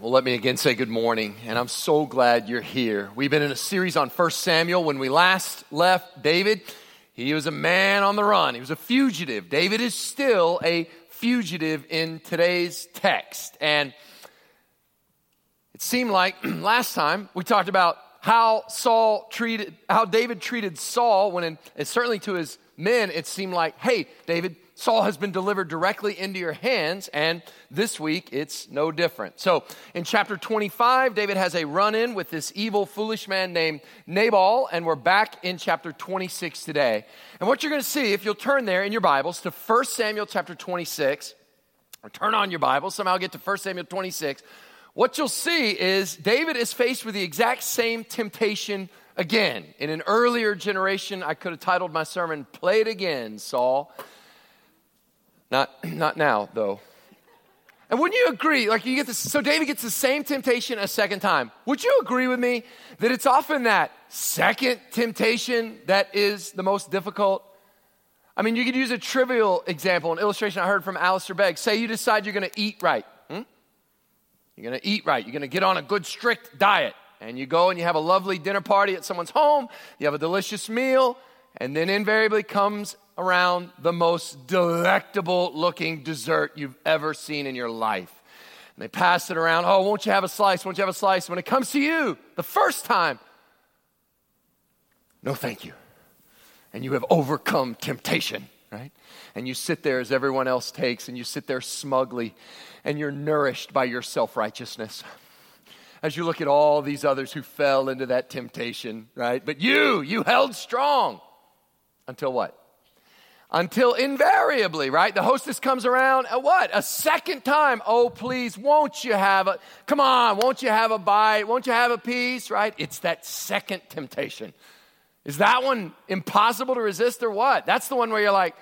Well, let me again say good morning, and I'm so glad you're here. We've been in a series on 1 Samuel. When we last left David, he was a man on the run, he was a fugitive. David is still a fugitive in today's text. And it seemed like last time we talked about how Saul treated, how David treated Saul when, in, and certainly to his men, it seemed like, hey, David, Saul has been delivered directly into your hands, and this week it's no different. So in chapter 25, David has a run in with this evil, foolish man named Nabal, and we're back in chapter 26 today. And what you're going to see, if you'll turn there in your Bibles to 1 Samuel chapter 26, or turn on your Bible, somehow get to 1 Samuel 26, what you'll see is David is faced with the exact same temptation again. In an earlier generation, I could have titled my sermon, Play It Again, Saul. Not, not now, though. And wouldn't you agree? Like you get this, so David gets the same temptation a second time. Would you agree with me that it's often that second temptation that is the most difficult? I mean, you could use a trivial example, an illustration I heard from Alistair Begg. Say you decide you're going to eat right. Hmm? You're going to eat right. You're going to get on a good, strict diet. And you go and you have a lovely dinner party at someone's home. You have a delicious meal. And then invariably comes around the most delectable looking dessert you've ever seen in your life. And they pass it around. Oh, won't you have a slice? Won't you have a slice? When it comes to you, the first time, no, thank you. And you have overcome temptation, right? And you sit there as everyone else takes, and you sit there smugly, and you're nourished by your self righteousness. As you look at all these others who fell into that temptation, right? But you, you held strong. Until what? Until invariably, right? The hostess comes around, a what? A second time. Oh, please, won't you have a, come on, won't you have a bite? Won't you have a piece, right? It's that second temptation. Is that one impossible to resist or what? That's the one where you're like,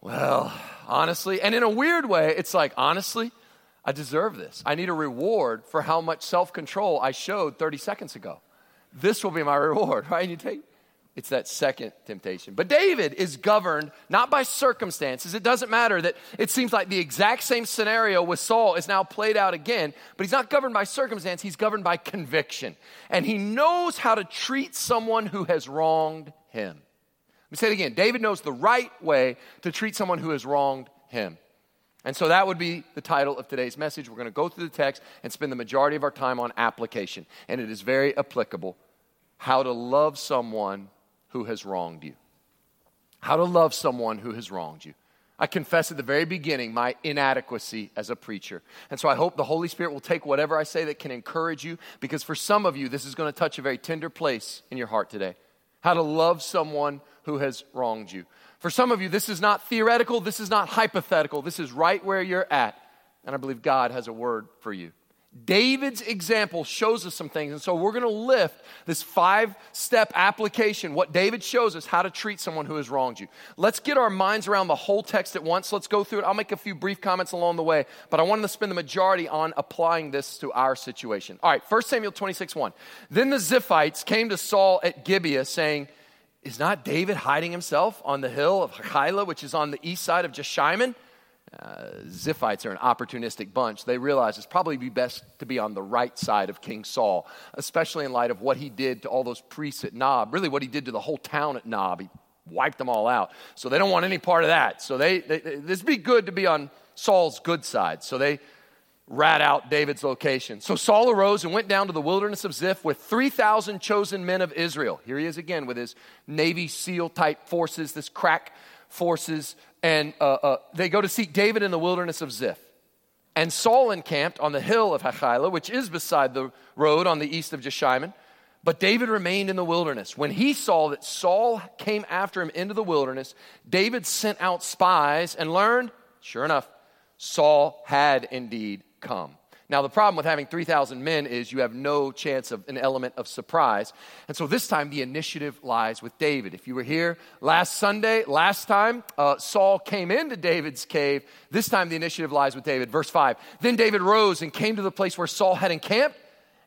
well, honestly, and in a weird way, it's like, honestly, I deserve this. I need a reward for how much self control I showed 30 seconds ago. This will be my reward, right? And you take, it's that second temptation. But David is governed not by circumstances. It doesn't matter that it seems like the exact same scenario with Saul is now played out again, but he's not governed by circumstance, he's governed by conviction. And he knows how to treat someone who has wronged him. Let me say it again David knows the right way to treat someone who has wronged him. And so that would be the title of today's message. We're going to go through the text and spend the majority of our time on application. And it is very applicable how to love someone who has wronged you. How to love someone who has wronged you. I confess at the very beginning my inadequacy as a preacher. And so I hope the Holy Spirit will take whatever I say that can encourage you, because for some of you, this is going to touch a very tender place in your heart today. How to love someone who has wronged you. For some of you, this is not theoretical, this is not hypothetical, this is right where you're at. And I believe God has a word for you. David's example shows us some things. And so we're going to lift this five step application, what David shows us how to treat someone who has wronged you. Let's get our minds around the whole text at once. Let's go through it. I'll make a few brief comments along the way, but I wanted to spend the majority on applying this to our situation. All right, 1 Samuel 26 1. Then the Ziphites came to Saul at Gibeah saying, Is not David hiding himself on the hill of Hachilah, which is on the east side of Jeshimon? Uh, Ziphites are an opportunistic bunch. They realize it's probably be best to be on the right side of King Saul, especially in light of what he did to all those priests at Nob. Really, what he did to the whole town at Nob. He wiped them all out. So they don't want any part of that. So they, they this be good to be on Saul's good side. So they rat out David's location. So Saul arose and went down to the wilderness of Ziph with 3,000 chosen men of Israel. Here he is again with his Navy SEAL type forces, this crack forces and uh, uh, they go to seek David in the wilderness of Ziph. And Saul encamped on the hill of Hachilah, which is beside the road on the east of Jeshimon. But David remained in the wilderness. When he saw that Saul came after him into the wilderness, David sent out spies and learned, sure enough, Saul had indeed come. Now, the problem with having 3,000 men is you have no chance of an element of surprise. And so this time, the initiative lies with David. If you were here last Sunday, last time, uh, Saul came into David's cave. This time, the initiative lies with David. Verse 5 Then David rose and came to the place where Saul had encamped,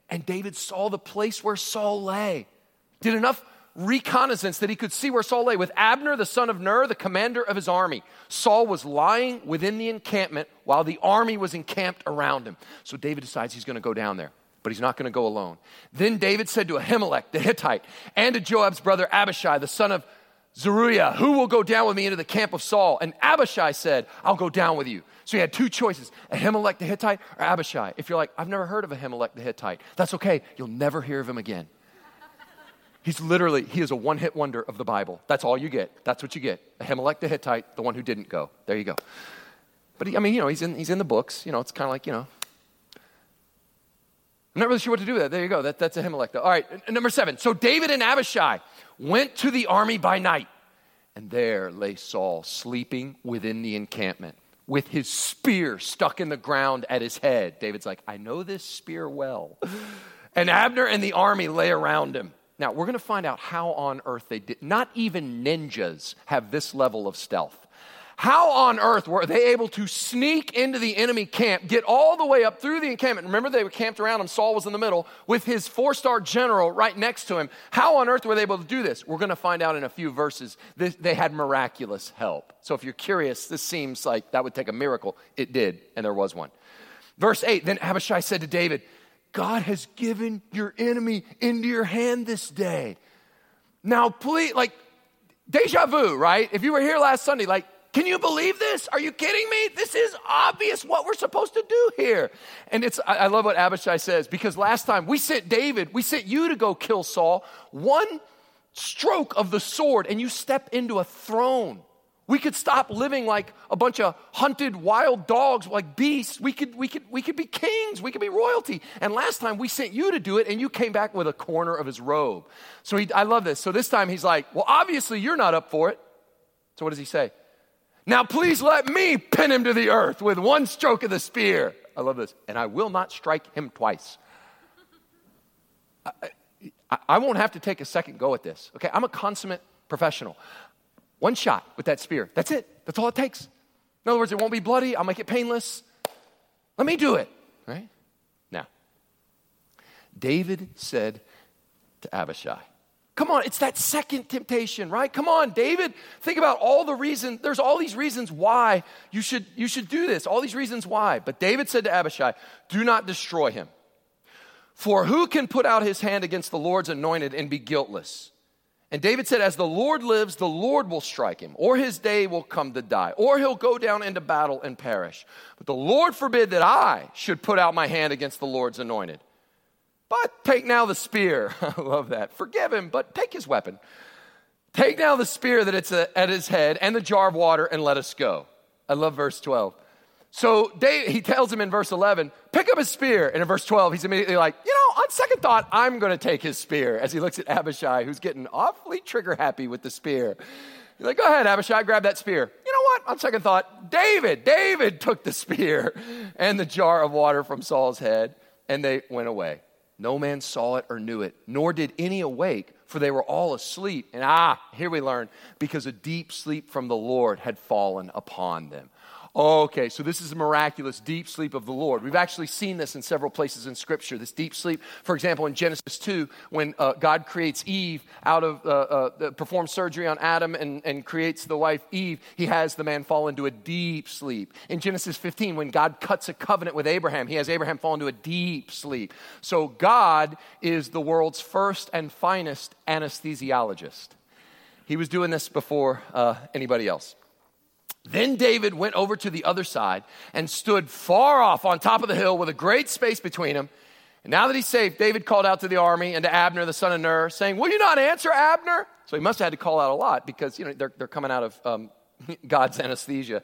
and David saw the place where Saul lay. Did enough reconnaissance that he could see where Saul lay with Abner, the son of Ner, the commander of his army. Saul was lying within the encampment while the army was encamped around him. So David decides he's going to go down there, but he's not going to go alone. Then David said to Ahimelech, the Hittite, and to Joab's brother Abishai, the son of Zeruiah, who will go down with me into the camp of Saul? And Abishai said, I'll go down with you. So he had two choices Ahimelech the Hittite or Abishai. If you're like, I've never heard of Ahimelech the Hittite, that's okay. You'll never hear of him again. He's literally, he is a one hit wonder of the Bible. That's all you get. That's what you get. Ahimelech the Hittite, the one who didn't go. There you go. But he, I mean, you know, he's in, he's in the books. You know, it's kind of like, you know. I'm not really sure what to do with that. There you go. That, that's Ahimelech, though. All right, number seven. So David and Abishai went to the army by night, and there lay Saul sleeping within the encampment with his spear stuck in the ground at his head. David's like, I know this spear well. And Abner and the army lay around him. Now, we're going to find out how on earth they did. Not even ninjas have this level of stealth. How on earth were they able to sneak into the enemy camp, get all the way up through the encampment? Remember, they were camped around him. Saul was in the middle with his four star general right next to him. How on earth were they able to do this? We're going to find out in a few verses. They had miraculous help. So if you're curious, this seems like that would take a miracle. It did, and there was one. Verse 8 Then Abishai said to David, God has given your enemy into your hand this day. Now, please, like, deja vu, right? If you were here last Sunday, like, can you believe this? Are you kidding me? This is obvious what we're supposed to do here. And it's, I love what Abishai says because last time we sent David, we sent you to go kill Saul. One stroke of the sword and you step into a throne. We could stop living like a bunch of hunted wild dogs, like beasts. We could, we could, we could be kings. We could be royalty. And last time we sent you to do it, and you came back with a corner of his robe. So he, I love this. So this time he's like, Well, obviously you're not up for it. So what does he say? Now please let me pin him to the earth with one stroke of the spear. I love this. And I will not strike him twice. I, I, I won't have to take a second go at this. Okay, I'm a consummate professional. One shot with that spear. That's it. That's all it takes. In other words, it won't be bloody. I'll make it painless. Let me do it. Right? Now, David said to Abishai, Come on, it's that second temptation, right? Come on, David. Think about all the reasons. There's all these reasons why you should, you should do this, all these reasons why. But David said to Abishai, Do not destroy him. For who can put out his hand against the Lord's anointed and be guiltless? And David said, As the Lord lives, the Lord will strike him, or his day will come to die, or he'll go down into battle and perish. But the Lord forbid that I should put out my hand against the Lord's anointed. But take now the spear. I love that. Forgive him, but take his weapon. Take now the spear that it's uh, at his head and the jar of water and let us go. I love verse 12. So Dave, he tells him in verse 11, pick up his spear. And in verse 12, he's immediately like, you know, on second thought, I'm going to take his spear. As he looks at Abishai, who's getting awfully trigger happy with the spear. He's like, go ahead, Abishai, grab that spear. You know what? On second thought, David, David took the spear and the jar of water from Saul's head, and they went away. No man saw it or knew it, nor did any awake, for they were all asleep. And ah, here we learn, because a deep sleep from the Lord had fallen upon them. Okay, so this is a miraculous deep sleep of the Lord. We've actually seen this in several places in Scripture. This deep sleep, for example, in Genesis 2, when uh, God creates Eve out of, uh, uh, performs surgery on Adam and, and creates the wife Eve, he has the man fall into a deep sleep. In Genesis 15, when God cuts a covenant with Abraham, he has Abraham fall into a deep sleep. So God is the world's first and finest anesthesiologist. He was doing this before uh, anybody else. Then David went over to the other side and stood far off on top of the hill with a great space between them. And now that he's safe, David called out to the army and to Abner, the son of Ner, saying, Will you not answer, Abner? So he must have had to call out a lot because, you know, they're, they're coming out of um, God's anesthesia.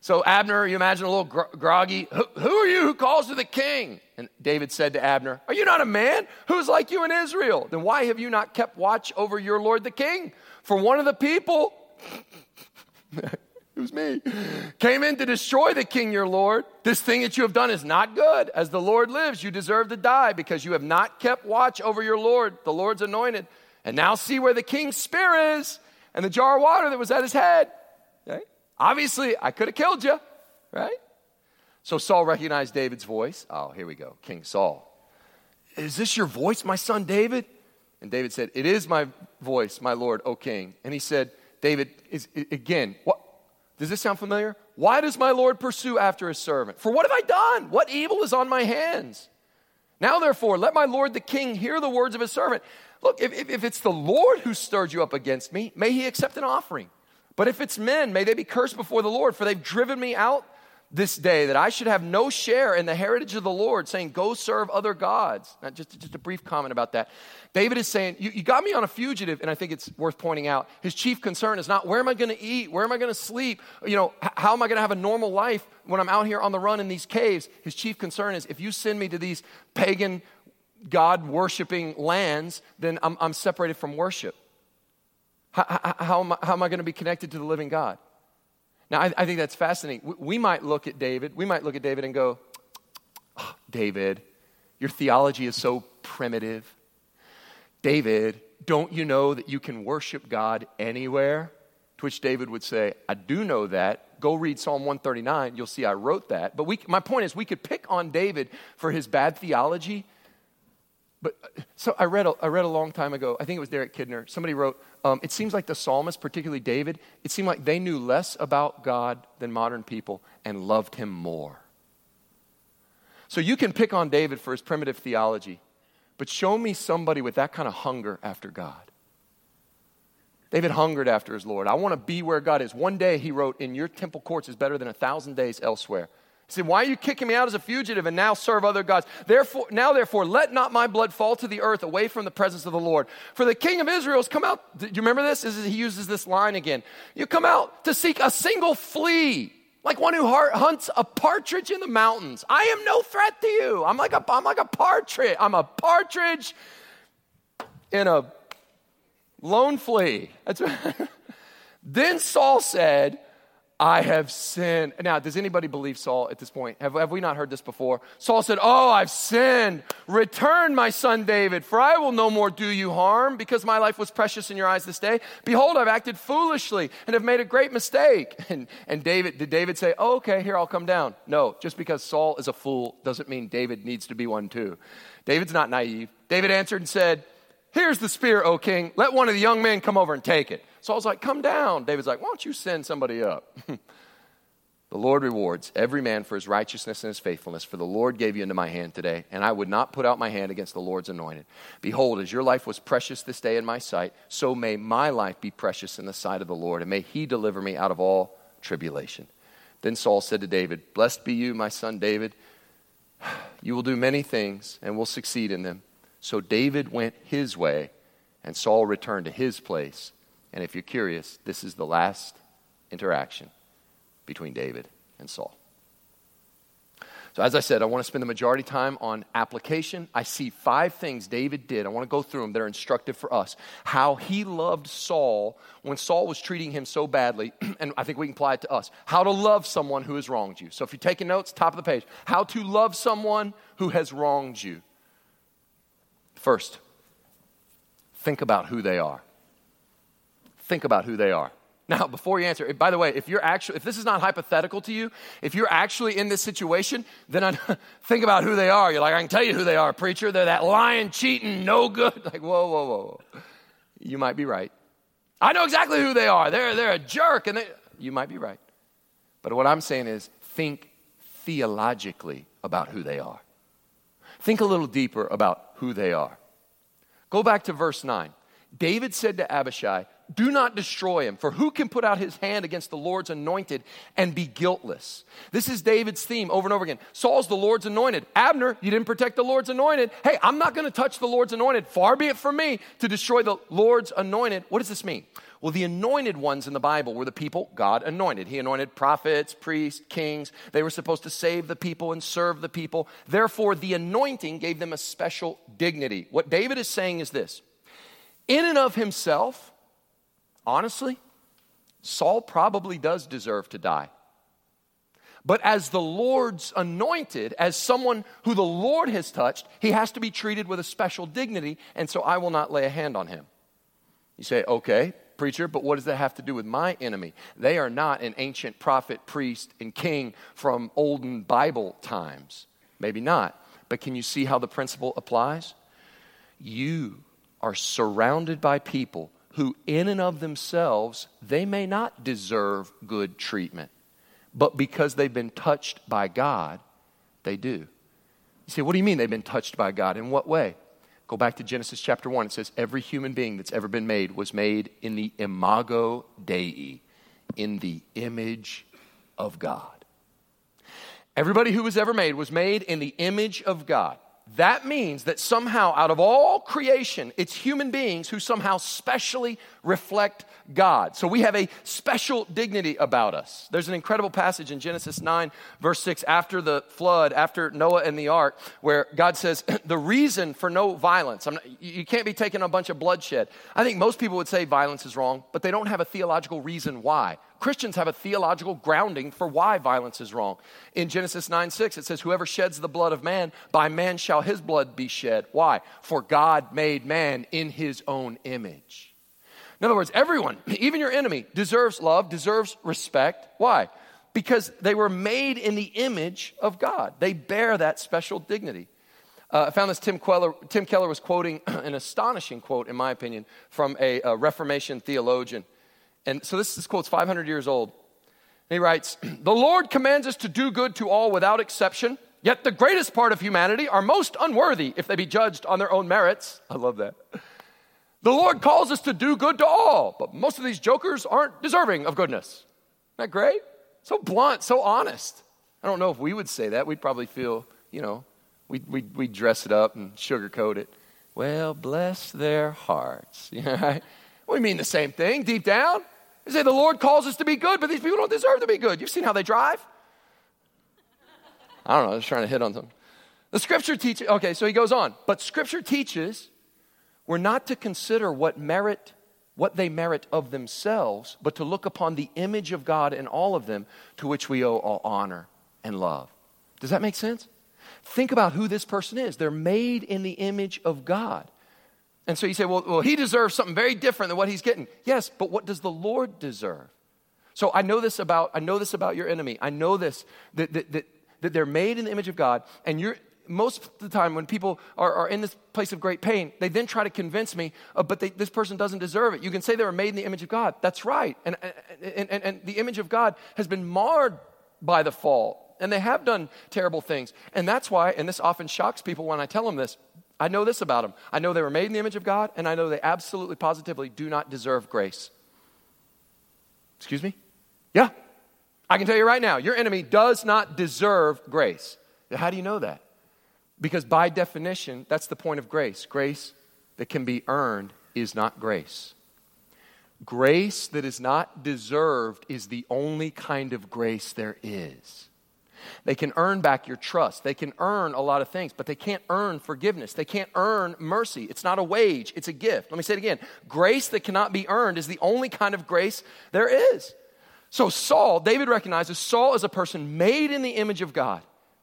So Abner, you imagine a little gro- groggy, who, who are you who calls to the king? And David said to Abner, Are you not a man who's like you in Israel? Then why have you not kept watch over your lord the king? For one of the people It was me. Came in to destroy the king, your Lord. This thing that you have done is not good. As the Lord lives, you deserve to die because you have not kept watch over your Lord, the Lord's anointed. And now see where the king's spear is and the jar of water that was at his head. Obviously, I could have killed you, right? So Saul recognized David's voice. Oh, here we go. King Saul. Is this your voice, my son David? And David said, It is my voice, my Lord, O king. And he said, David, is, again, what, does this sound familiar? Why does my Lord pursue after his servant? For what have I done? What evil is on my hands? Now, therefore, let my Lord the king hear the words of his servant. Look, if, if, if it's the Lord who stirred you up against me, may he accept an offering. But if it's men, may they be cursed before the Lord, for they've driven me out this day that I should have no share in the heritage of the Lord, saying, Go serve other gods. Now, just, just a brief comment about that. David is saying, you, you got me on a fugitive, and I think it's worth pointing out. His chief concern is not where am I going to eat? Where am I going to sleep? You know, how am I going to have a normal life when I'm out here on the run in these caves? His chief concern is if you send me to these pagan, God worshiping lands, then I'm, I'm separated from worship. How, am I, how am I going to be connected to the living God? Now, I, I think that's fascinating. We, we, might look at David, we might look at David and go, oh, David, your theology is so primitive. David, don't you know that you can worship God anywhere? To which David would say, I do know that. Go read Psalm 139. You'll see I wrote that. But we, my point is, we could pick on David for his bad theology. But so I read, a, I read a long time ago, I think it was Derek Kidner. Somebody wrote, um, it seems like the psalmist, particularly David, it seemed like they knew less about God than modern people and loved him more. So you can pick on David for his primitive theology, but show me somebody with that kind of hunger after God. David hungered after his Lord. I want to be where God is. One day he wrote, In your temple courts is better than a thousand days elsewhere. He said, Why are you kicking me out as a fugitive and now serve other gods? Therefore, now, therefore, let not my blood fall to the earth away from the presence of the Lord. For the king of Israel has come out. Do you remember this? He uses this line again. You come out to seek a single flea, like one who hunts a partridge in the mountains. I am no threat to you. I'm like a, I'm like a partridge. I'm a partridge in a lone flea. That's then Saul said, I have sinned. Now, does anybody believe Saul at this point? Have, have we not heard this before? Saul said, Oh, I've sinned. Return, my son David, for I will no more do you harm, because my life was precious in your eyes this day. Behold, I've acted foolishly and have made a great mistake. And, and David, did David say, oh, okay, here, I'll come down? No, just because Saul is a fool doesn't mean David needs to be one too. David's not naive. David answered and said, Here's the spear, O king. Let one of the young men come over and take it. Saul's like, Come down. David's like, Why don't you send somebody up? the Lord rewards every man for his righteousness and his faithfulness, for the Lord gave you into my hand today, and I would not put out my hand against the Lord's anointed. Behold, as your life was precious this day in my sight, so may my life be precious in the sight of the Lord, and may he deliver me out of all tribulation. Then Saul said to David, Blessed be you, my son David. You will do many things and will succeed in them. So David went his way, and Saul returned to his place and if you're curious, this is the last interaction between David and Saul. So, as I said, I want to spend the majority time on application. I see five things David did. I want to go through them that are instructive for us. How he loved Saul when Saul was treating him so badly, and I think we can apply it to us. How to love someone who has wronged you. So, if you're taking notes, top of the page. How to love someone who has wronged you. First, think about who they are think about who they are. Now, before you answer, eh, by the way, if you're actually, if this is not hypothetical to you, if you're actually in this situation, then I, think about who they are. You're like, I can tell you who they are, preacher. They're that lying, cheating, no good. Like, whoa, whoa, whoa. You might be right. I know exactly who they are. They're, they're a jerk, and they, you might be right. But what I'm saying is, think theologically about who they are. Think a little deeper about who they are. Go back to verse 9. David said to Abishai, do not destroy him, for who can put out his hand against the Lord's anointed and be guiltless? This is David's theme over and over again. Saul's the Lord's anointed. Abner, you didn't protect the Lord's anointed. Hey, I'm not going to touch the Lord's anointed. Far be it from me to destroy the Lord's anointed. What does this mean? Well, the anointed ones in the Bible were the people God anointed. He anointed prophets, priests, kings. They were supposed to save the people and serve the people. Therefore, the anointing gave them a special dignity. What David is saying is this in and of himself, honestly, Saul probably does deserve to die. But as the Lord's anointed, as someone who the Lord has touched, he has to be treated with a special dignity, and so I will not lay a hand on him. You say, okay, preacher, but what does that have to do with my enemy? They are not an ancient prophet, priest, and king from olden Bible times. Maybe not. But can you see how the principle applies? You are surrounded by people who, in and of themselves, they may not deserve good treatment, but because they've been touched by God, they do. You say, what do you mean they've been touched by God? In what way? Go back to Genesis chapter 1. It says, Every human being that's ever been made was made in the imago Dei, in the image of God. Everybody who was ever made was made in the image of God that means that somehow, out of all creation, it's human beings who somehow specially reflect God. So we have a special dignity about us. There's an incredible passage in Genesis 9, verse 6, after the flood, after Noah and the ark, where God says, The reason for no violence, not, you can't be taking a bunch of bloodshed. I think most people would say violence is wrong, but they don't have a theological reason why. Christians have a theological grounding for why violence is wrong. In Genesis 9 6, it says, Whoever sheds the blood of man, by man shall his blood be shed. Why? For God made man in his own image. In other words, everyone, even your enemy, deserves love, deserves respect. Why? Because they were made in the image of God. They bear that special dignity. Uh, I found this Tim, Keller, Tim Keller was quoting an astonishing quote, in my opinion, from a, a Reformation theologian. And so this, this quote's 500 years old. He writes The Lord commands us to do good to all without exception, yet the greatest part of humanity are most unworthy if they be judged on their own merits. I love that. The Lord calls us to do good to all, but most of these jokers aren't deserving of goodness. Isn't that great? So blunt, so honest. I don't know if we would say that. We'd probably feel, you know, we'd, we'd, we'd dress it up and sugarcoat it. Well, bless their hearts. We mean the same thing deep down. They say the Lord calls us to be good, but these people don't deserve to be good. You've seen how they drive? I don't know, I was trying to hit on them. The scripture teaches, okay, so he goes on, but scripture teaches we're not to consider what merit, what they merit of themselves, but to look upon the image of God in all of them to which we owe all honor and love. Does that make sense? Think about who this person is. They're made in the image of God. And so you say, well, well, he deserves something very different than what he's getting. Yes, but what does the Lord deserve? So I know this about, I know this about your enemy. I know this, that, that, that, that they're made in the image of God, and you're, most of the time when people are, are, in this place of great pain, they then try to convince me, uh, but they, this person doesn't deserve it. You can say they were made in the image of God. That's right. And, and, and, and the image of God has been marred by the fall, and they have done terrible things. And that's why, and this often shocks people when I tell them this, I know this about them. I know they were made in the image of God, and I know they absolutely, positively do not deserve grace. Excuse me? Yeah. I can tell you right now, your enemy does not deserve grace. How do you know that? Because by definition, that's the point of grace. Grace that can be earned is not grace. Grace that is not deserved is the only kind of grace there is. They can earn back your trust. They can earn a lot of things, but they can't earn forgiveness. They can't earn mercy. It's not a wage, it's a gift. Let me say it again. Grace that cannot be earned is the only kind of grace there is. So, Saul, David recognizes Saul is a person made in the image of God.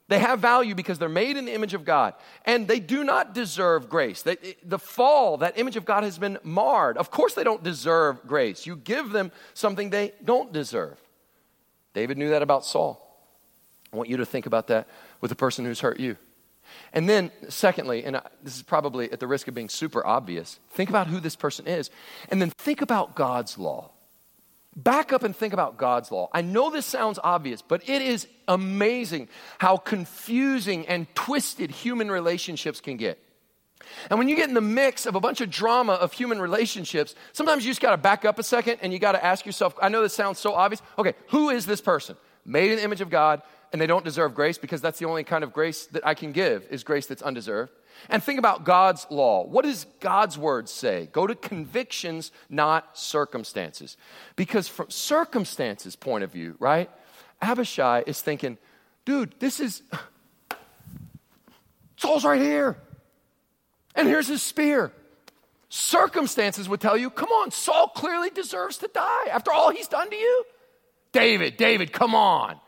They have value because they're made in the image of God, and they do not deserve grace. They, the fall, that image of God has been marred. Of course, they don't deserve grace. You give them something they don't deserve. David knew that about Saul. I want you to think about that with the person who's hurt you. And then, secondly, and this is probably at the risk of being super obvious, think about who this person is, and then think about God's law. Back up and think about God's law. I know this sounds obvious, but it is amazing how confusing and twisted human relationships can get. And when you get in the mix of a bunch of drama of human relationships, sometimes you just got to back up a second and you got to ask yourself I know this sounds so obvious. Okay, who is this person? Made in the image of God, and they don't deserve grace because that's the only kind of grace that I can give is grace that's undeserved. And think about God's law. What does God's word say? Go to convictions, not circumstances. Because from circumstances point of view, right? Abishai is thinking, dude, this is Saul's right here. And here's his spear. Circumstances would tell you, come on, Saul clearly deserves to die after all he's done to you. David, David, come on.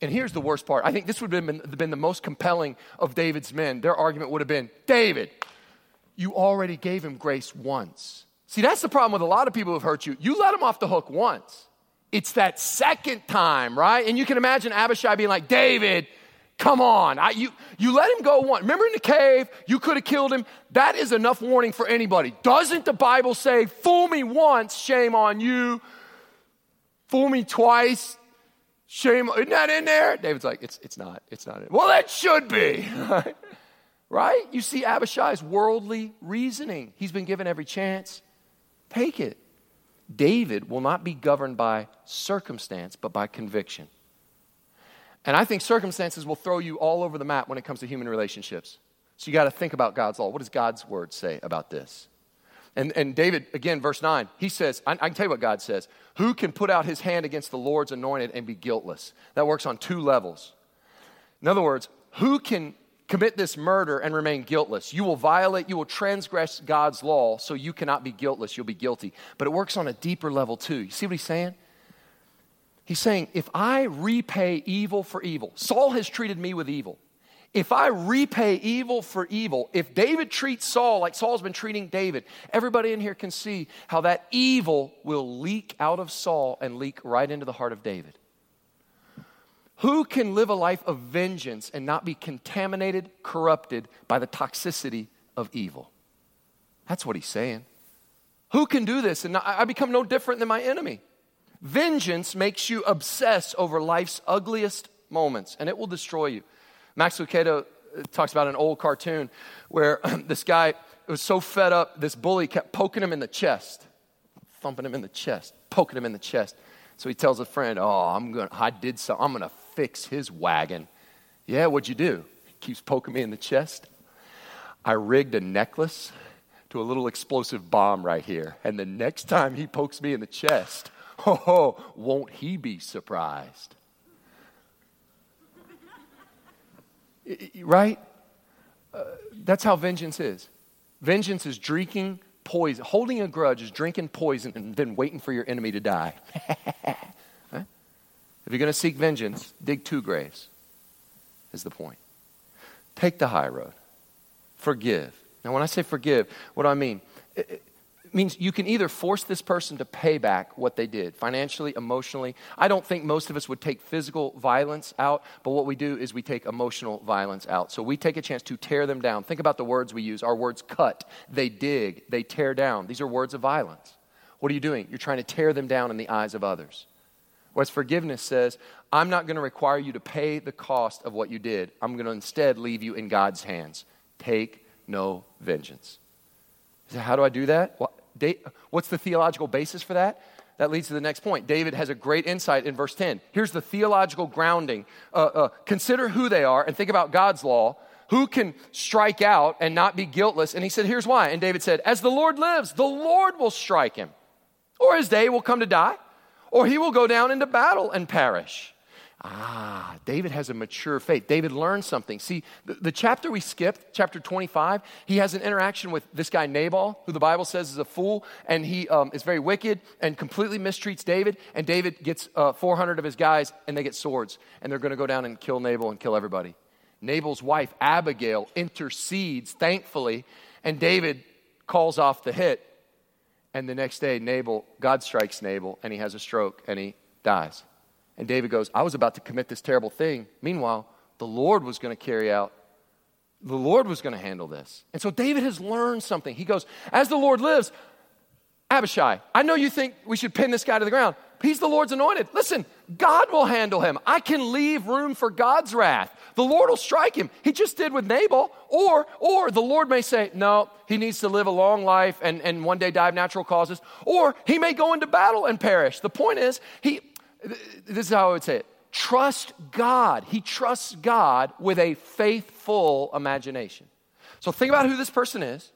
And here's the worst part. I think this would have been, been the most compelling of David's men. Their argument would have been David, you already gave him grace once. See, that's the problem with a lot of people who've hurt you. You let him off the hook once. It's that second time, right? And you can imagine Abishai being like, David, Come on. I, you, you let him go one. Remember in the cave, you could have killed him. That is enough warning for anybody. Doesn't the Bible say, fool me once, shame on you? Fool me twice, shame. Isn't that in there? David's like, it's, it's not. It's not. In. Well, it should be. right? You see Abishai's worldly reasoning. He's been given every chance. Take it. David will not be governed by circumstance, but by conviction. And I think circumstances will throw you all over the map when it comes to human relationships. So you got to think about God's law. What does God's word say about this? And, and David, again, verse 9, he says, I, I, can tell you what God says. Who can put out his hand against the Lord's anointed and be guiltless? That works on two levels. In other words, who can commit this murder and remain guiltless? You will violate, you will transgress God's law, so you cannot be guiltless. You'll be guilty. But it works on a deeper level, too. You see what he's saying? He's saying, if I repay evil for evil, Saul has treated me with evil. If I repay evil for evil, if David treats Saul like Saul's been treating David, everybody in here can see how that evil will leak out of Saul and leak right into the heart of David. Who can live a life of vengeance and not be contaminated, corrupted by the toxicity of evil? That's what he's saying. Who can do this and I become no different than my enemy? Vengeance makes you obsess over life's ugliest moments, and it will destroy you. Max Lucado uh, talks about an old cartoon where this guy was so fed up, this bully kept poking him in the chest, thumping him in the chest, poking him in the chest. So he tells a friend, "Oh, I'm gonna, I did so. I'm to fix his wagon." Yeah, what'd you do? He keeps poking me in the chest. I rigged a necklace to a little explosive bomb right here, and the next time he pokes me in the chest, Oh, won't he be surprised? Right? Uh, that's how vengeance is. Vengeance is drinking poison. Holding a grudge is drinking poison and then waiting for your enemy to die. If you're going to seek vengeance, dig two graves, is the point. Take the high road. Forgive. Now, when I say forgive, what do I mean? It, means you can either force this person to pay back what they did financially, emotionally. I don't think most of us would take physical violence out, but what we do is we take emotional violence out. So we take a chance to tear them down. Think about the words we use. Our words cut, they dig, they tear down. These are words of violence. What are you doing? You're trying to tear them down in the eyes of others. Whereas forgiveness says, I'm not going to require you to pay the cost of what you did. I'm going to instead leave you in God's hands. Take no vengeance. So how do I do that? Well, What's the theological basis for that? That leads to the next point. David has a great insight in verse 10. Here's the theological grounding. Uh, uh, consider who they are and think about God's law. Who can strike out and not be guiltless? And he said, Here's why. And David said, As the Lord lives, the Lord will strike him, or his day will come to die, or he will go down into battle and perish. Ah, David has a mature faith. David learned something. See, the, the, chapter we skipped, chapter 25, he has an interaction with this guy Nabal, who the Bible says is a fool, and he um, is very wicked and completely mistreats David. And David gets uh, 400 of his guys, and they get swords, and they're going to go down and kill Nabal and kill everybody. Nabal's wife, Abigail, intercedes, thankfully, and David calls off the hit. And the next day, Nabal, God strikes Nabal, and he has a stroke, and he dies. And David goes, I was about to commit this terrible thing. Meanwhile, the Lord was going to carry out, the Lord was going to handle this. And so David has learned something. He goes, As the Lord lives, Abishai, I know you think we should pin this guy to the ground. He's the Lord's anointed. Listen, God will handle him. I can leave room for God's wrath. The Lord will strike him. He just did with Nabal. Or, or the Lord may say, no, he needs to live a long life and, and one day die of natural causes. Or he may go into battle and perish. The point is, he, this is how I would say it trust God. He trusts God with a faithful imagination. So think about who this person is,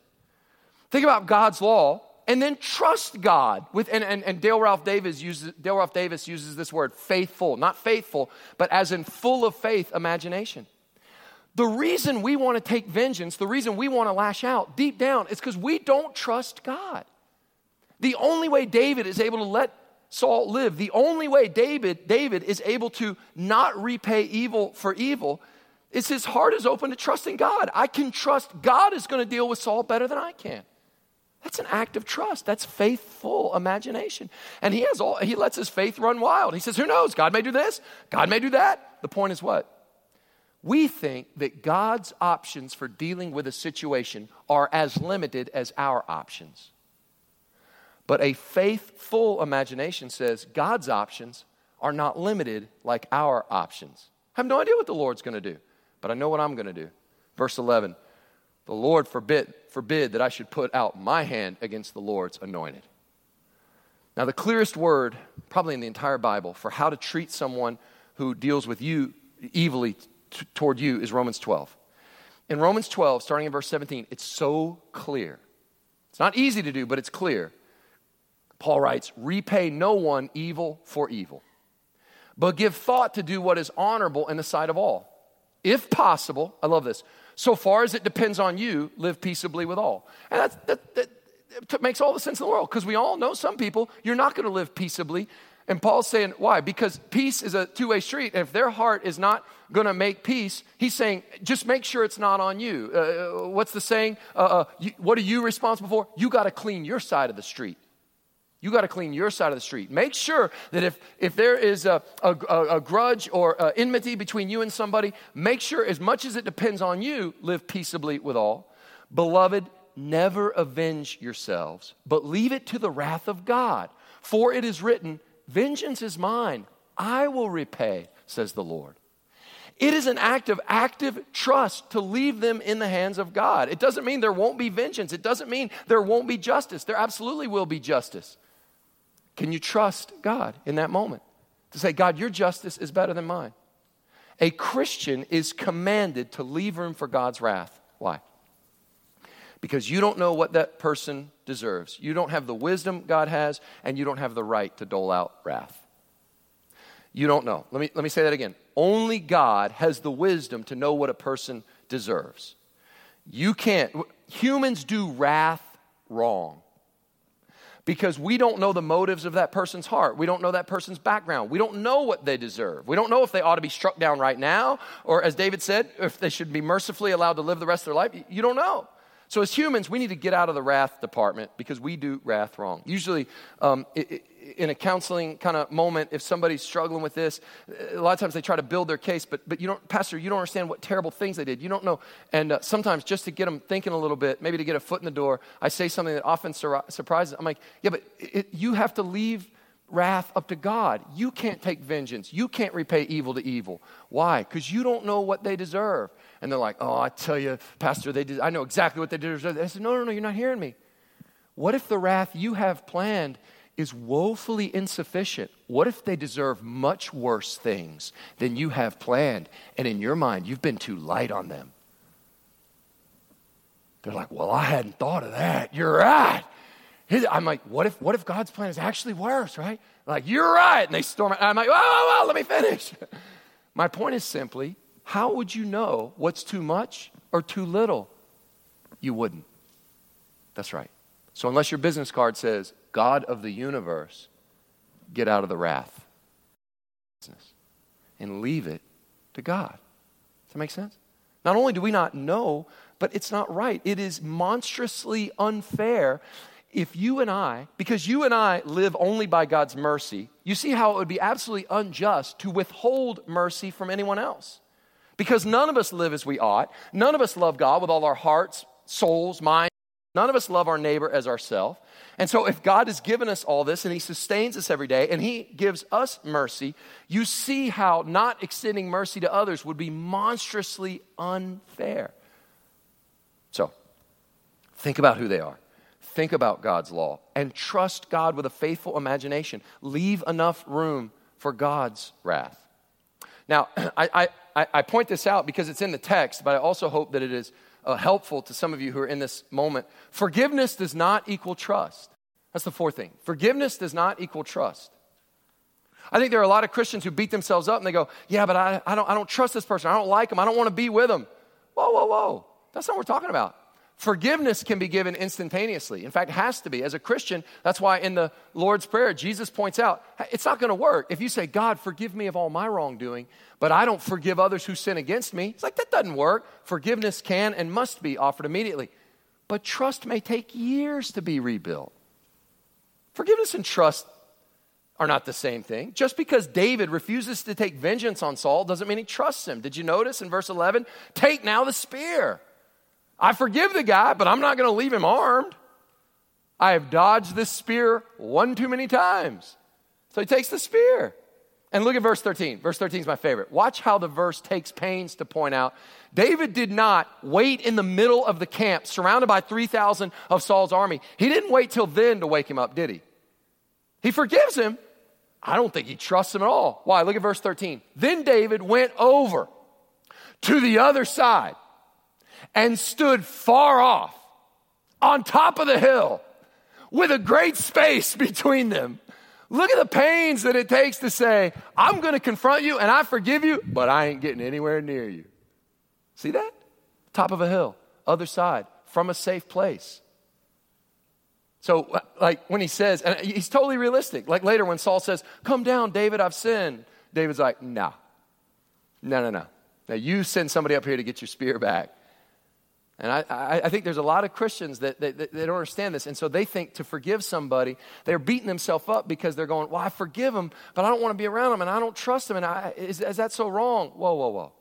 think about God's law, and then trust God with and, and, and Dale Ralph Davis uses Dale Ralph Davis uses this word faithful, not faithful, but as in full of faith imagination. The reason we want to take vengeance, the reason we want to lash out deep down is because we don't trust God. The only way David is able to let Saul lived. The only way David, David is able to not repay evil for evil is his heart is open to trusting God. I can trust God is going to deal with Saul better than I can. That's an act of trust. That's faithful imagination. And he has all he lets his faith run wild. He says, Who knows? God may do this, God may do that. The point is what? We think that God's options for dealing with a situation are as limited as our options. But a faithful imagination says God's options are not limited like our options. I have no idea what the Lord's going to do, but I know what I'm going to do. Verse 11 The Lord forbid, forbid that I should put out my hand against the Lord's anointed. Now, the clearest word, probably in the entire Bible, for how to treat someone who deals with you evilly t- toward you is Romans 12. In Romans 12, starting in verse 17, it's so clear. It's not easy to do, but it's clear. Paul writes, Repay no one evil for evil, but give thought to do what is honorable in the sight of all. If possible, I love this, so far as it depends on you, live peaceably with all. And that, that, that makes all the sense in the world because we all know some people, you're not going to live peaceably and Paul's saying, why? Because peace is a two way street. And if their heart is not going to make peace, he's saying, just make sure it's not on you. Uh, uh what's the saying? Uh, uh, you, what are you responsible for? You got to clean your side of the street. You got to clean your side of the street. Make sure that if, if there is a, a, a grudge or a enmity between you and somebody, make sure, as much as it depends on you, live peaceably with all. Beloved, never avenge yourselves, but leave it to the wrath of God. For it is written, Vengeance is mine. I will repay, says the Lord. It is an act of active trust to leave them in the hands of God. It doesn't mean there won't be vengeance. It doesn't mean there won't be justice. There absolutely will be justice. Can you trust God in that moment? To say, God, your justice is better than mine. A Christian is commanded to leave room for God's wrath. Why? because you don't know what that person deserves. You don't have the wisdom God has, and you don't have the right to dole out wrath. You don't know. Let me, let me say that again. Only God has the wisdom to know what a person deserves. You can't, humans do wrath wrong because we don't know the motives of that person's heart. We don't know that person's background. We don't know what they deserve. We don't know if they ought to be struck down right now, or as David said, if they should be mercifully allowed to live the rest of their life. You don't know. So, as humans, we need to get out of the wrath department because we do wrath wrong. Usually, um, in a counseling kind of moment, if somebody's struggling with this, a lot of times they try to build their case, but, but you don't, Pastor, you don't understand what terrible things they did. You don't know. And uh, sometimes, just to get them thinking a little bit, maybe to get a foot in the door, I say something that often sur- surprises. I'm like, yeah, but it, you have to leave wrath up to God. You can't take vengeance. You can't repay evil to evil. Why? Because you don't know what they deserve. And they're like, oh, I tell you, Pastor, they did, I know exactly what they did. I said, no, no, no, you're not hearing me. What if the wrath you have planned is woefully insufficient? What if they deserve much worse things than you have planned? And in your mind, you've been too light on them. They're like, well, I hadn't thought of that. You're right. I'm like, what if, what if God's plan is actually worse, right? Like, you're right. And they storm it. I'm like, whoa, whoa, whoa, let me finish. My point is simply, how would you know what's too much or too little? You wouldn't. That's right. So, unless your business card says, God of the universe, get out of the wrath and leave it to God. Does that make sense? Not only do we not know, but it's not right. It is monstrously unfair if you and I, because you and I live only by God's mercy, you see how it would be absolutely unjust to withhold mercy from anyone else. Because none of us live as we ought. None of us love God with all our hearts, souls, minds. None of us love our neighbor as ourselves. And so, if God has given us all this and He sustains us every day and He gives us mercy, you see how not extending mercy to others would be monstrously unfair. So, think about who they are. Think about God's law and trust God with a faithful imagination. Leave enough room for God's wrath. Now, I, I, I point this out because it's in the text, but I also hope that it is uh, helpful to some of you who are in this moment. Forgiveness does not equal trust. That's the fourth thing. Forgiveness does not equal trust. I think there are a lot of Christians who beat themselves up and they go, Yeah, but I, I, don't, I don't trust this person. I don't like him. I don't want to be with him. Whoa, whoa, whoa. That's not what we're talking about. Forgiveness can be given instantaneously. In fact, it has to be. As a Christian, that's why in the Lord's Prayer, Jesus points out it's not going to work. If you say, God, forgive me of all my wrongdoing, but I don't forgive others who sin against me, it's like that doesn't work. Forgiveness can and must be offered immediately. But trust may take years to be rebuilt. Forgiveness and trust are not the same thing. Just because David refuses to take vengeance on Saul doesn't mean he trusts him. Did you notice in verse 11? Take now the spear. I forgive the guy, but I'm not going to leave him armed. I have dodged this spear one too many times. So he takes the spear. And look at verse 13. Verse 13 is my favorite. Watch how the verse takes pains to point out David did not wait in the middle of the camp, surrounded by 3,000 of Saul's army. He didn't wait till then to wake him up, did he? He forgives him. I don't think he trusts him at all. Why? Look at verse 13. Then David went over to the other side and stood far off on top of the hill with a great space between them. Look at the pains that it takes to say, I'm going to confront you and I forgive you, but I ain't getting anywhere near you. See that? Top of a hill, other side, from a safe place. So, like when he says, and he's totally realistic. Like later when Saul says, Come down, David, I've sinned. David's like, No, no, no, no. Now you send somebody up here to get your spear back. And I, I, I think there's a lot of Christians that, that, that, don't understand this. And so they think to forgive somebody, they're beating themselves up because they're going, Well, I forgive them, but I don't want to be around them and I don't trust them. And I, is, is that so wrong? Whoa, whoa, whoa.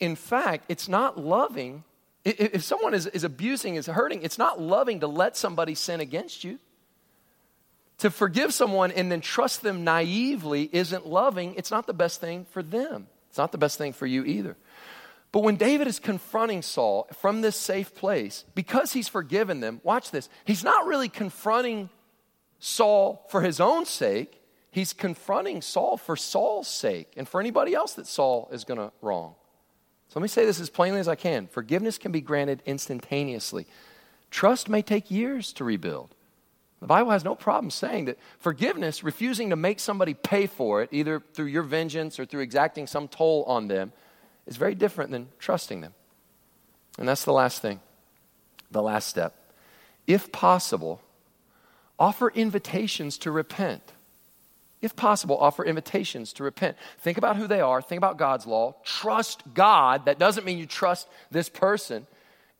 In fact, it's not loving if someone is, is abusing, is hurting, it's not loving to let somebody sin against you. To forgive someone and then trust them naively isn't loving. It's not the best thing for them. It's not the best thing for you either. But when David is confronting Saul from this safe place, because he's forgiven them, watch this, he's not really confronting Saul for his own sake. He's confronting Saul for Saul's sake and for anybody else that Saul is going to wrong. So let me say this as plainly as I can forgiveness can be granted instantaneously, trust may take years to rebuild. The Bible has no problem saying that forgiveness, refusing to make somebody pay for it, either through your vengeance or through exacting some toll on them, is very different than trusting them. And that's the last thing, the last step. If possible, offer invitations to repent if possible, offer invitations to repent. Think about who they are, think about God's law, trust God. That doesn't mean you trust this person.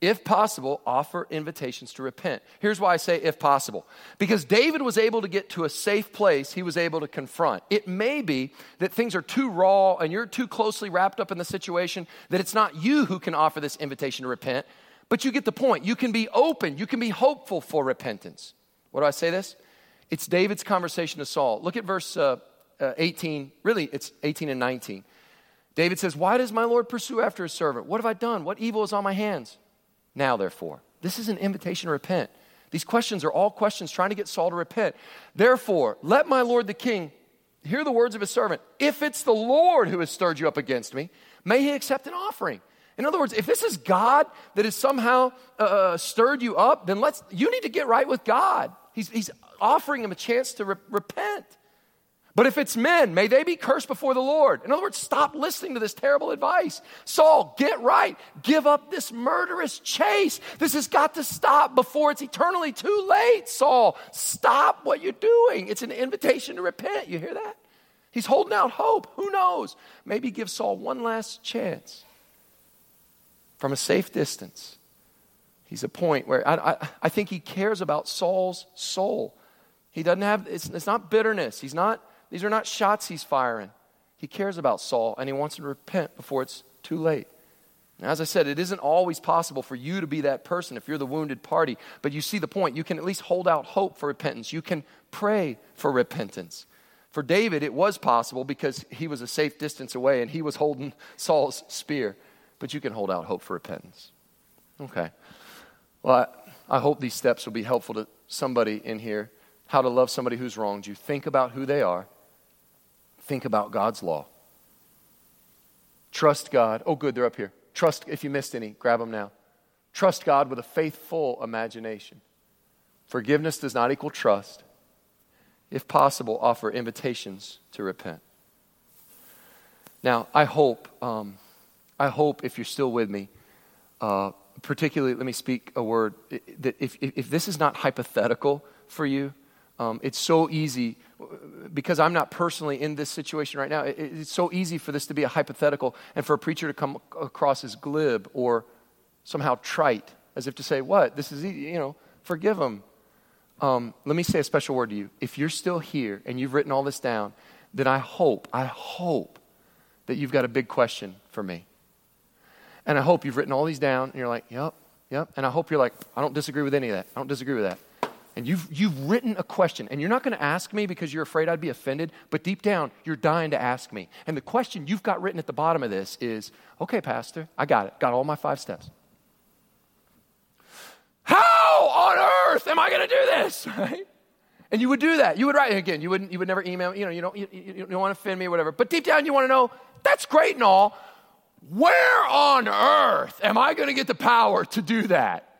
If possible, offer invitations to repent. Here's why I say if possible. Because David was able to get to a safe place, he was able to confront. It may be that things are too raw and you're too closely wrapped up in the situation that it's not you who can offer this invitation to repent, but you get the point. You can be open, you can be hopeful for repentance. What do I say this? It's David's conversation to Saul. Look at verse uh, uh, 18. Really, it's 18 and 19. David says, Why does my Lord pursue after his servant? What have I done? What evil is on my hands? Now, therefore, this is an invitation to repent. These questions are all questions trying to get Saul to repent. Therefore, let my Lord the king hear the words of his servant. If it's the Lord who has stirred you up against me, may he accept an offering. In other words, if this is God that has somehow uh, uh stirred you up, then let's you need to get right with God. He's, he's offering him a chance to re- repent. But if it's men, may they be cursed before the Lord. In other words, stop listening to this terrible advice. Saul, get right. Give up this murderous chase. This has got to stop before it's eternally too late. Saul, stop what you're doing. It's an invitation to repent. You hear that? He's holding out hope. Who knows? Maybe give Saul one last chance from a safe distance. He's a point where I, I, I think he cares about Saul's soul. He doesn't have, it's, it's not bitterness. He's not, these are not shots he's firing. He cares about Saul and he wants him to repent before it's too late. Now, as I said, it isn't always possible for you to be that person if you're the wounded party, but you see the point. You can at least hold out hope for repentance. You can pray for repentance. For David, it was possible because he was a safe distance away and he was holding Saul's spear, but you can hold out hope for repentance. Okay. Well, I, I hope these steps will be helpful to somebody in here how to love somebody who's wronged you. Think about who they are. Think about God's law. Trust God. Oh, good, they're up here. Trust, if you missed any, grab them now. Trust God with a faithful imagination. Forgiveness does not equal trust. If possible, offer invitations to repent. Now, I hope, um, I hope if you're still with me, uh, particularly, let me speak a word that if, if, if this is not hypothetical for you, um, it's so easy, because I'm not personally in this situation right now, it, it's so easy for this to be a hypothetical and for a preacher to come across as glib or somehow trite, as if to say, What? This is easy, you know, forgive them. um, let me say a special word to you. If you're still here and you've written all this down, then I hope, I hope that you've got a big question for me. And I hope you've written all these down and you're like, yep, yep. And I hope you're like, I don't disagree with any of that. I don't disagree with that. And you've, you've written a question, and you're not going to ask me because you're afraid I'd be offended, but deep down, you're dying to ask me. And the question you've got written at the bottom of this is okay, Pastor, I got it. Got all my five steps. How on earth am I going to do this? Right? And you would do that. You would write again. You wouldn't. You would never email. You know. You don't. You, you don't want to offend me or whatever. But deep down, you want to know. That's great and all. Where on earth am I going to get the power to do that?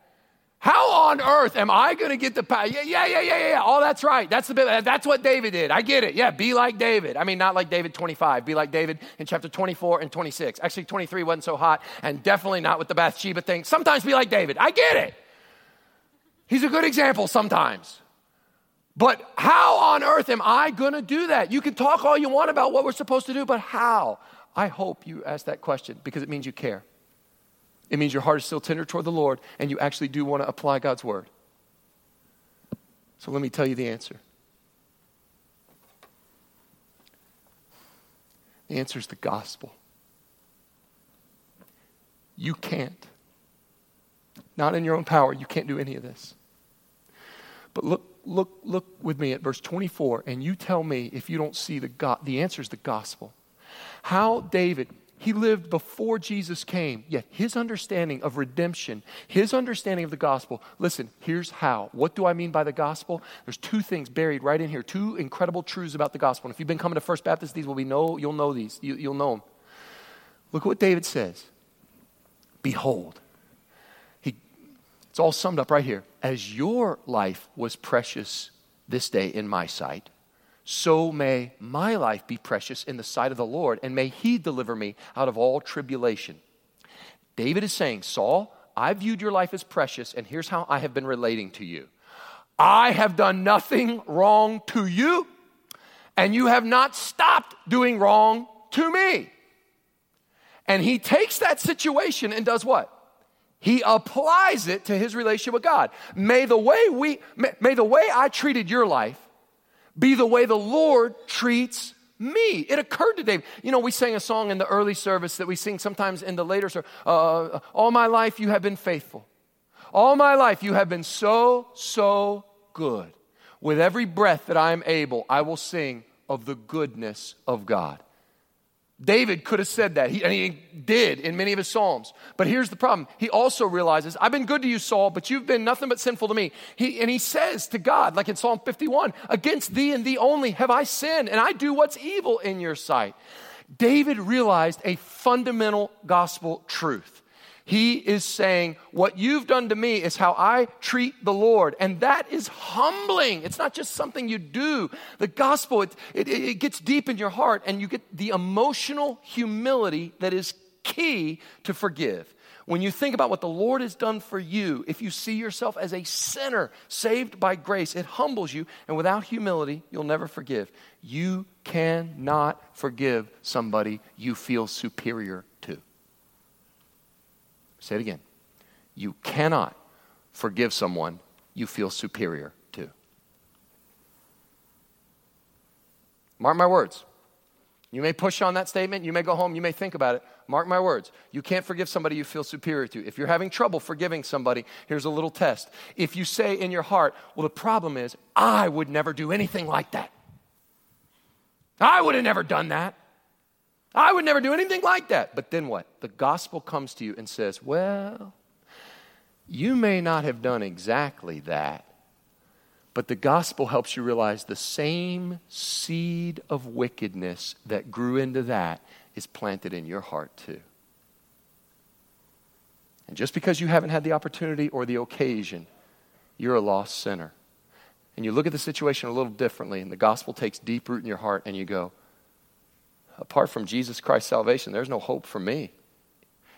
How on earth am I going to get the power? Yeah, yeah, yeah, yeah, yeah. Oh, that's right. That's the bit. That's what David did. I get it. Yeah, be like David. I mean, not like David 25. Be like David in chapter 24 and 26. Actually, 23 wasn't so hot, and definitely not with the Bathsheba thing. Sometimes be like David. I get it. He's a good example sometimes. But how on earth am I going to do that? You can talk all you want about what we're supposed to do, but how? I hope you ask that question because it means you care. It means your heart is still tender toward the Lord and you actually do want to apply God's word. So let me tell you the answer. The answer is the gospel. You can't. Not in your own power. You can't do any of this. But look, look, look with me at verse 24, and you tell me if you don't see the God. The answer is the gospel. How David, he lived before Jesus came, yet his understanding of redemption, his understanding of the gospel, listen, here's how. What do I mean by the gospel? There's two things buried right in here, two incredible truths about the gospel. And if you've been coming to First Baptist, these will be know, you'll know these. You, you'll know them. Look at what David says. Behold, he, it's all summed up right here. As your life was precious this day in my sight, so may my life be precious in the sight of the Lord, and may he deliver me out of all tribulation. David is saying, Saul, I viewed your life as precious, and here's how I have been relating to you. I have done nothing wrong to you, and you have not stopped doing wrong to me. And he takes that situation and does what? He applies it to his relationship with God. May the way we may, may the way I treated your life be the way the Lord treats me. It occurred to David. You know, we sang a song in the early service that we sing sometimes in the later service. Uh, all my life you have been faithful. All my life you have been so, so good. With every breath that I am able, I will sing of the goodness of God. David could have said that, he, and he did in many of his Psalms. But here's the problem. He also realizes, I've been good to you, Saul, but you've been nothing but sinful to me. He, and he says to God, like in Psalm 51, Against thee and thee only have I sinned, and I do what's evil in your sight. David realized a fundamental gospel truth. He is saying, What you've done to me is how I treat the Lord. And that is humbling. It's not just something you do. The gospel, it, it, it gets deep in your heart, and you get the emotional humility that is key to forgive. When you think about what the Lord has done for you, if you see yourself as a sinner saved by grace, it humbles you, and without humility, you'll never forgive. You cannot forgive somebody you feel superior Say it again. You cannot forgive someone you feel superior to. Mark my words. You may push on that statement. You may go home. You may think about it. Mark my words. You can't forgive somebody you feel superior to. If you're having trouble forgiving somebody, here's a little test. If you say in your heart, well, the problem is, I would never do anything like that. I would have never done that. I would never do anything like that. But then what? The gospel comes to you and says, Well, you may not have done exactly that, but the gospel helps you realize the same seed of wickedness that grew into that is planted in your heart too. And just because you haven't had the opportunity or the occasion, you're a lost sinner. And you look at the situation a little differently, and the gospel takes deep root in your heart, and you go, apart from Jesus Christ's salvation, there's no hope for me.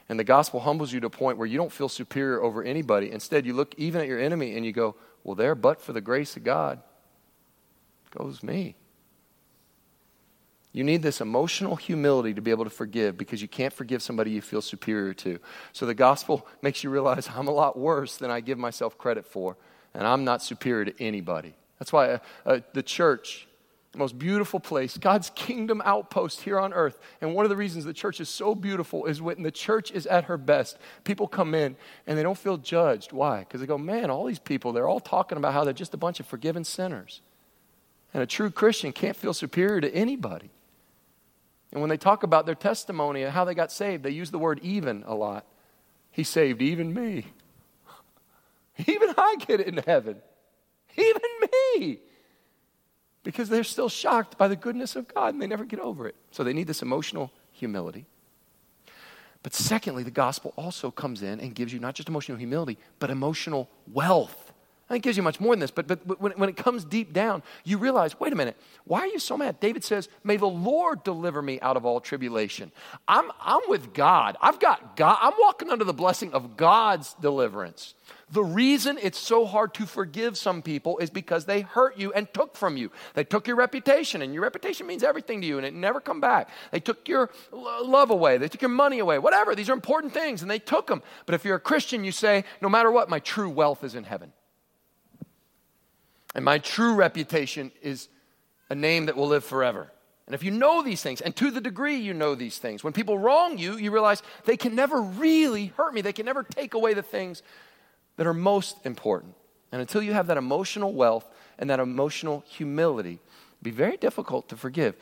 And the gospel humbles you to a point where you don't feel superior over anybody. Instead, you look even at your enemy and you go, Well, there, but for the grace of God, goes me. You need this emotional humility to be able to forgive because you can't forgive somebody you feel superior to. So the gospel makes you realize I'm a lot worse than I give myself credit for. And I'm not superior to anybody. That's why uh, uh, the church, most beautiful place, God's kingdom outpost here on earth. And one of the reasons the church is so beautiful is when the church is at her best, people come in and they don't feel judged. Why? Because they go, man, all these people, they're all talking about how they're just a bunch of forgiven sinners. And a true Christian can't feel superior to anybody. And when they talk about their testimony and how they got saved, they use the word even a lot. He saved even me. Even I get into heaven. Even me. Because they're still shocked by the goodness of God and they never get over it. So they need this emotional humility. But secondly, the gospel also comes in and gives you not just emotional humility, but emotional wealth. I think it gives you much more than this, but, but, but when, when it comes deep down, you realize wait a minute, why are you so mad? David says, May the Lord deliver me out of all tribulation. I'm, I'm with God. I've got God. I'm walking under the blessing of God's deliverance. The reason it's so hard to forgive some people is because they hurt you and took from you. They took your reputation, and your reputation means everything to you, and it never come back. They took your love away. They took your money away. Whatever. These are important things, and they took them. But if you're a Christian, you say, no matter what, my true wealth is in heaven. And my true reputation is a name that will live forever. And if you know these things, and to the degree you know these things, when people wrong you, you realize they can never really hurt me. They can never take away the things that are most important. And until you have that emotional wealth and that emotional humility, it'd be very difficult to forgive.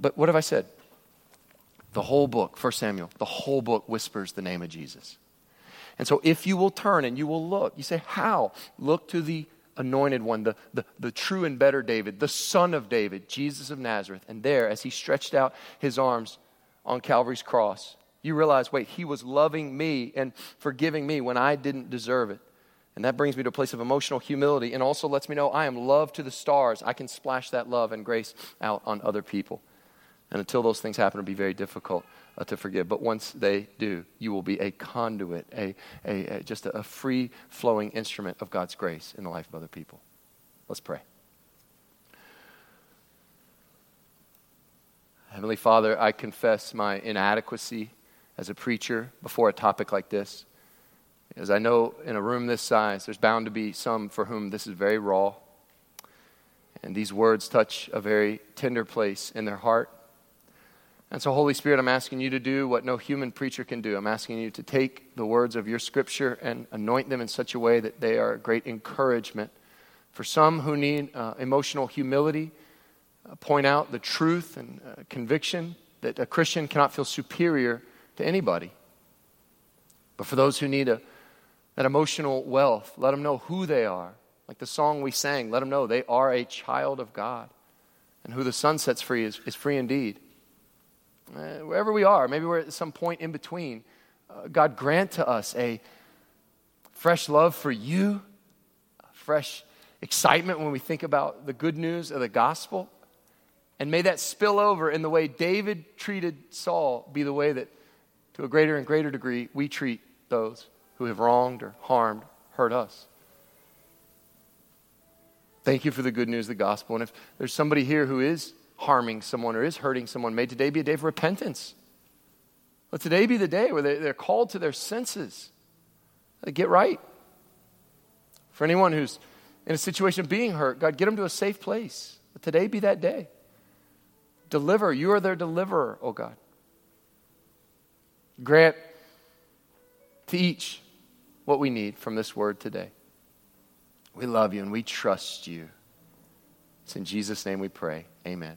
But what have I said? The whole book, 1 Samuel, the whole book whispers the name of Jesus. And so if you will turn and you will look, you say, How? Look to the anointed one, the, the, the true and better David, the son of David, Jesus of Nazareth. And there, as he stretched out his arms on Calvary's cross, you realize, wait, he was loving me and forgiving me when I didn't deserve it. And that brings me to a place of emotional humility and also lets me know I am loved to the stars. I can splash that love and grace out on other people. And until those things happen, it'll be very difficult uh, to forgive. But once they do, you will be a conduit, a, a, a just a, a free flowing instrument of God's grace in the life of other people. Let's pray. Heavenly Father, I confess my inadequacy as a preacher before a topic like this. As I know in a room this size, there's bound to be some for whom this is very raw. And these words touch a very tender place in their heart. And so, Holy Spirit, I'm asking you to do what no human preacher can do. I'm asking you to take the words of your scripture and anoint them in such a way that they are a great encouragement. For some who need uh, emotional humility, uh, point out the truth and uh, conviction that a Christian cannot feel superior to anybody. But for those who need a, that emotional wealth, let them know who they are. Like the song we sang, let them know they are a child of God. And who the Son sets free is, is free indeed. Uh, wherever we are, maybe we're at some point in between, uh, God grant to us a fresh love for you, fresh excitement when we think about the good news of the gospel. And may that spill over in the way David treated Saul be the way that, to a greater and greater degree, we treat those who have wronged or harmed, hurt us. Thank you for the good news of the gospel. And if there's somebody here who is harming someone or is hurting someone, may today be a day of repentance. Let today be the day where they're called to their senses. They get right. For anyone who's in a situation of being hurt, God, get them to a safe place. Let today be that day. Deliver. You are their deliverer, oh God. Grant to each what we need from this word today. We love you and we trust you. It's in Jesus' name we pray. Amen.